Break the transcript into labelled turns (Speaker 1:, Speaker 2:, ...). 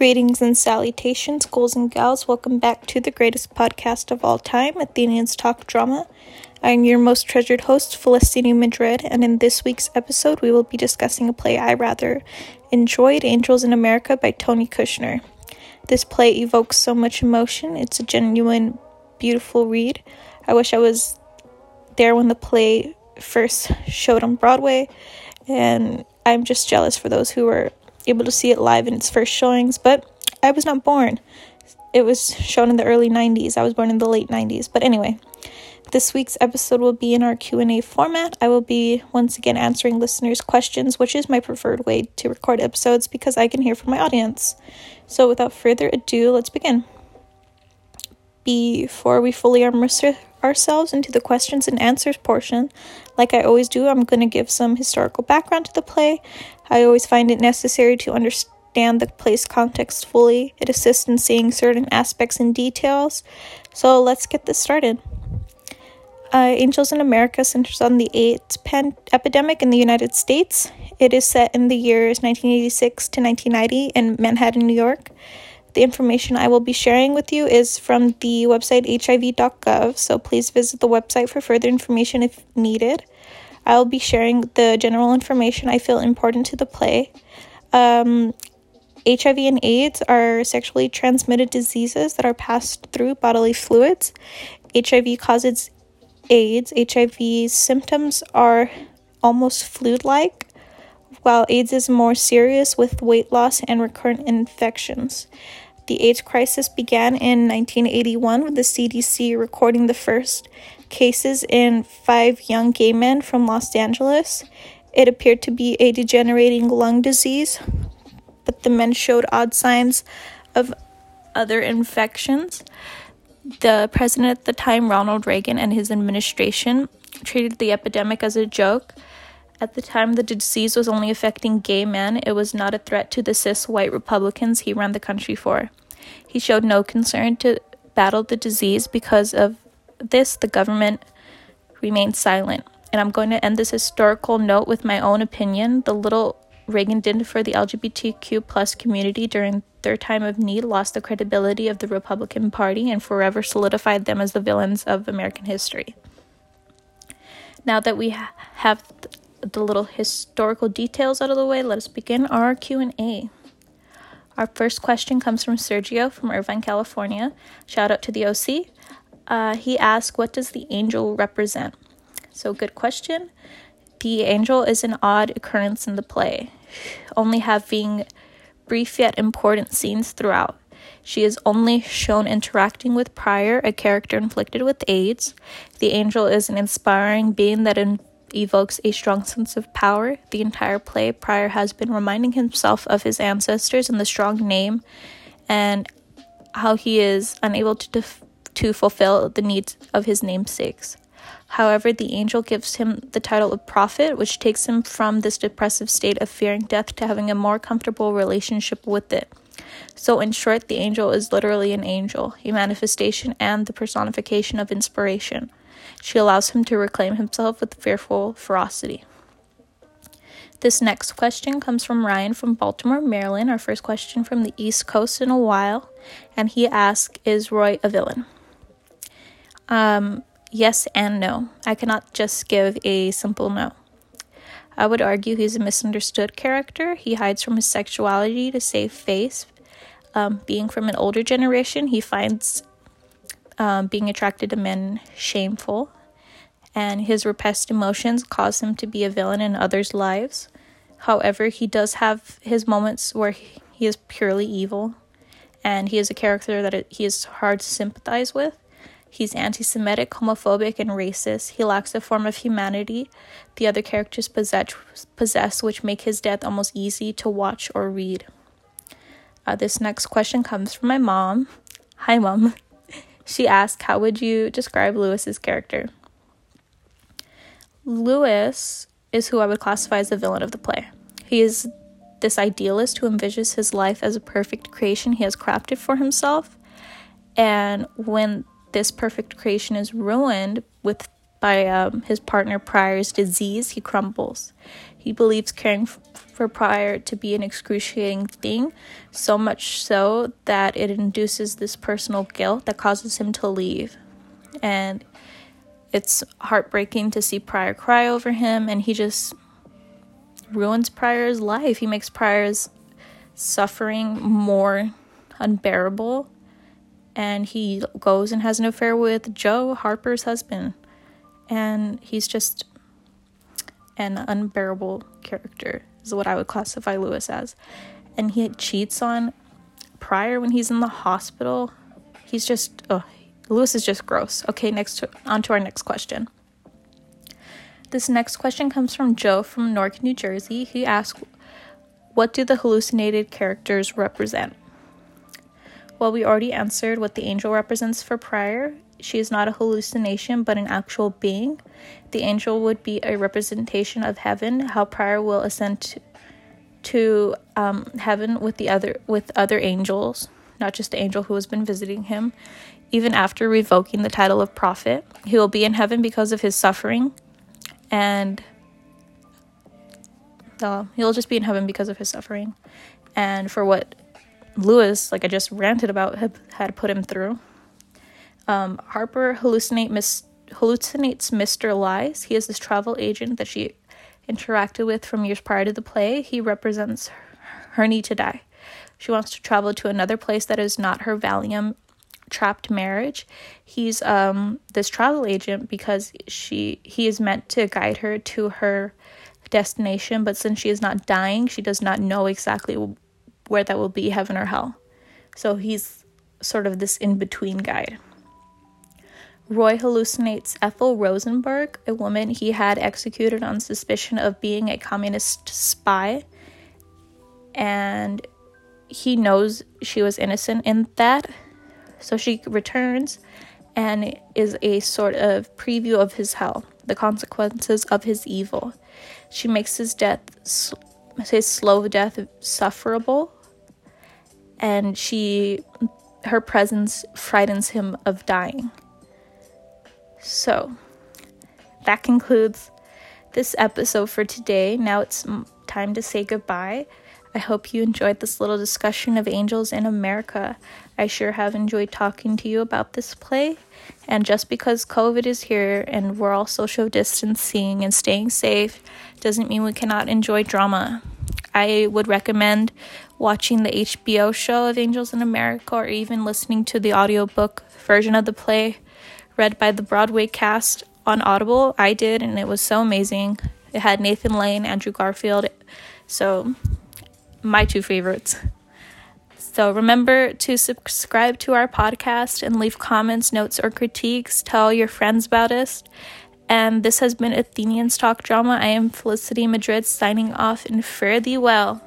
Speaker 1: Greetings and salutations, ghouls and gals. Welcome back to the greatest podcast of all time, Athenians Talk Drama. I am your most treasured host, Felicity Madrid, and in this week's episode, we will be discussing a play I rather enjoyed, Angels in America by Tony Kushner. This play evokes so much emotion. It's a genuine, beautiful read. I wish I was there when the play first showed on Broadway, and I'm just jealous for those who were able to see it live in its first showings, but I was not born. It was shown in the early 90s. I was born in the late 90s. But anyway, this week's episode will be in our Q&A format. I will be once again answering listeners' questions, which is my preferred way to record episodes because I can hear from my audience. So without further ado, let's begin. Before we fully immerse ourselves into the questions and answers portion, like I always do, I'm going to give some historical background to the play. I always find it necessary to understand the play's context fully. It assists in seeing certain aspects and details. So let's get this started. Uh, Angels in America centers on the AIDS pan- epidemic in the United States. It is set in the years 1986 to 1990 in Manhattan, New York. The information I will be sharing with you is from the website hiv.gov, so please visit the website for further information if needed. I'll be sharing the general information I feel important to the play. Um, HIV and AIDS are sexually transmitted diseases that are passed through bodily fluids. HIV causes AIDS. HIV's symptoms are almost flu like, while AIDS is more serious with weight loss and recurrent infections. The AIDS crisis began in 1981 with the CDC recording the first cases in five young gay men from Los Angeles. It appeared to be a degenerating lung disease, but the men showed odd signs of other infections. The president at the time, Ronald Reagan, and his administration treated the epidemic as a joke. At the time, the disease was only affecting gay men. It was not a threat to the cis white Republicans he ran the country for. He showed no concern to battle the disease. Because of this, the government remained silent. And I'm going to end this historical note with my own opinion. The little Reagan did for the LGBTQ plus community during their time of need lost the credibility of the Republican Party and forever solidified them as the villains of American history. Now that we ha- have the little historical details out of the way, let us begin our Q&A. Our first question comes from Sergio from Irvine, California. Shout out to the OC. Uh, he asked, What does the angel represent? So, good question. The angel is an odd occurrence in the play, only having brief yet important scenes throughout. She is only shown interacting with Prior, a character inflicted with AIDS. The angel is an inspiring being that in- evokes a strong sense of power. The entire play, Prior has been reminding himself of his ancestors and the strong name and how he is unable to def- to fulfill the needs of his namesakes. However, the angel gives him the title of prophet, which takes him from this depressive state of fearing death to having a more comfortable relationship with it. So, in short, the angel is literally an angel, a manifestation and the personification of inspiration. She allows him to reclaim himself with fearful ferocity. This next question comes from Ryan from Baltimore, Maryland. Our first question from the East Coast in a while. And he asks Is Roy a villain? Um, yes and no. I cannot just give a simple no. I would argue he's a misunderstood character. He hides from his sexuality to save face. Um, being from an older generation, he finds um, being attracted to men shameful, and his repressed emotions cause him to be a villain in others' lives. However, he does have his moments where he is purely evil, and he is a character that he is hard to sympathize with. He's anti Semitic, homophobic, and racist. He lacks a form of humanity the other characters possess, possess which make his death almost easy to watch or read. Uh, this next question comes from my mom. Hi, mom. She asked, How would you describe Louis's character? Louis is who I would classify as the villain of the play. He is this idealist who envisions his life as a perfect creation he has crafted for himself. And when this perfect creation is ruined with by um, his partner Prior's disease, he crumbles. He believes caring f- for Prior to be an excruciating thing, so much so that it induces this personal guilt that causes him to leave. And it's heartbreaking to see Prior cry over him, and he just ruins Prior's life. He makes Prior's suffering more unbearable. And he goes and has an affair with Joe, Harper's husband. And he's just an unbearable character, is what I would classify Louis as. And he cheats on Prior when he's in the hospital. He's just, oh, Louis is just gross. Okay, next to, on to our next question. This next question comes from Joe from Newark, New Jersey. He asks, What do the hallucinated characters represent? Well, we already answered what the angel represents for Prior. She is not a hallucination, but an actual being. The angel would be a representation of heaven, how Prior will ascend to, um, heaven with the other with other angels, not just the angel who has been visiting him. Even after revoking the title of prophet, he will be in heaven because of his suffering and uh, he'll just be in heaven because of his suffering and for what louis like i just ranted about had put him through um, harper hallucinate mis- hallucinates mr lies he is this travel agent that she interacted with from years prior to the play he represents her need to die she wants to travel to another place that is not her valium trapped marriage. He's um this travel agent because she he is meant to guide her to her destination, but since she is not dying, she does not know exactly where that will be, heaven or hell. So he's sort of this in-between guide. Roy hallucinates Ethel Rosenberg, a woman he had executed on suspicion of being a communist spy. And he knows she was innocent in that so she returns and is a sort of preview of his hell, the consequences of his evil. She makes his death, his slow death, sufferable, and she, her presence frightens him of dying. So, that concludes this episode for today. Now it's time to say goodbye. I hope you enjoyed this little discussion of angels in America. I sure have enjoyed talking to you about this play. And just because COVID is here and we're all social distancing and staying safe doesn't mean we cannot enjoy drama. I would recommend watching the HBO show of Angels in America or even listening to the audiobook version of the play read by the Broadway cast on Audible. I did, and it was so amazing. It had Nathan Lane, Andrew Garfield. So my two favorites. So remember to subscribe to our podcast and leave comments, notes, or critiques. Tell your friends about us. And this has been Athenians Talk Drama. I am Felicity Madrid signing off and fare thee well.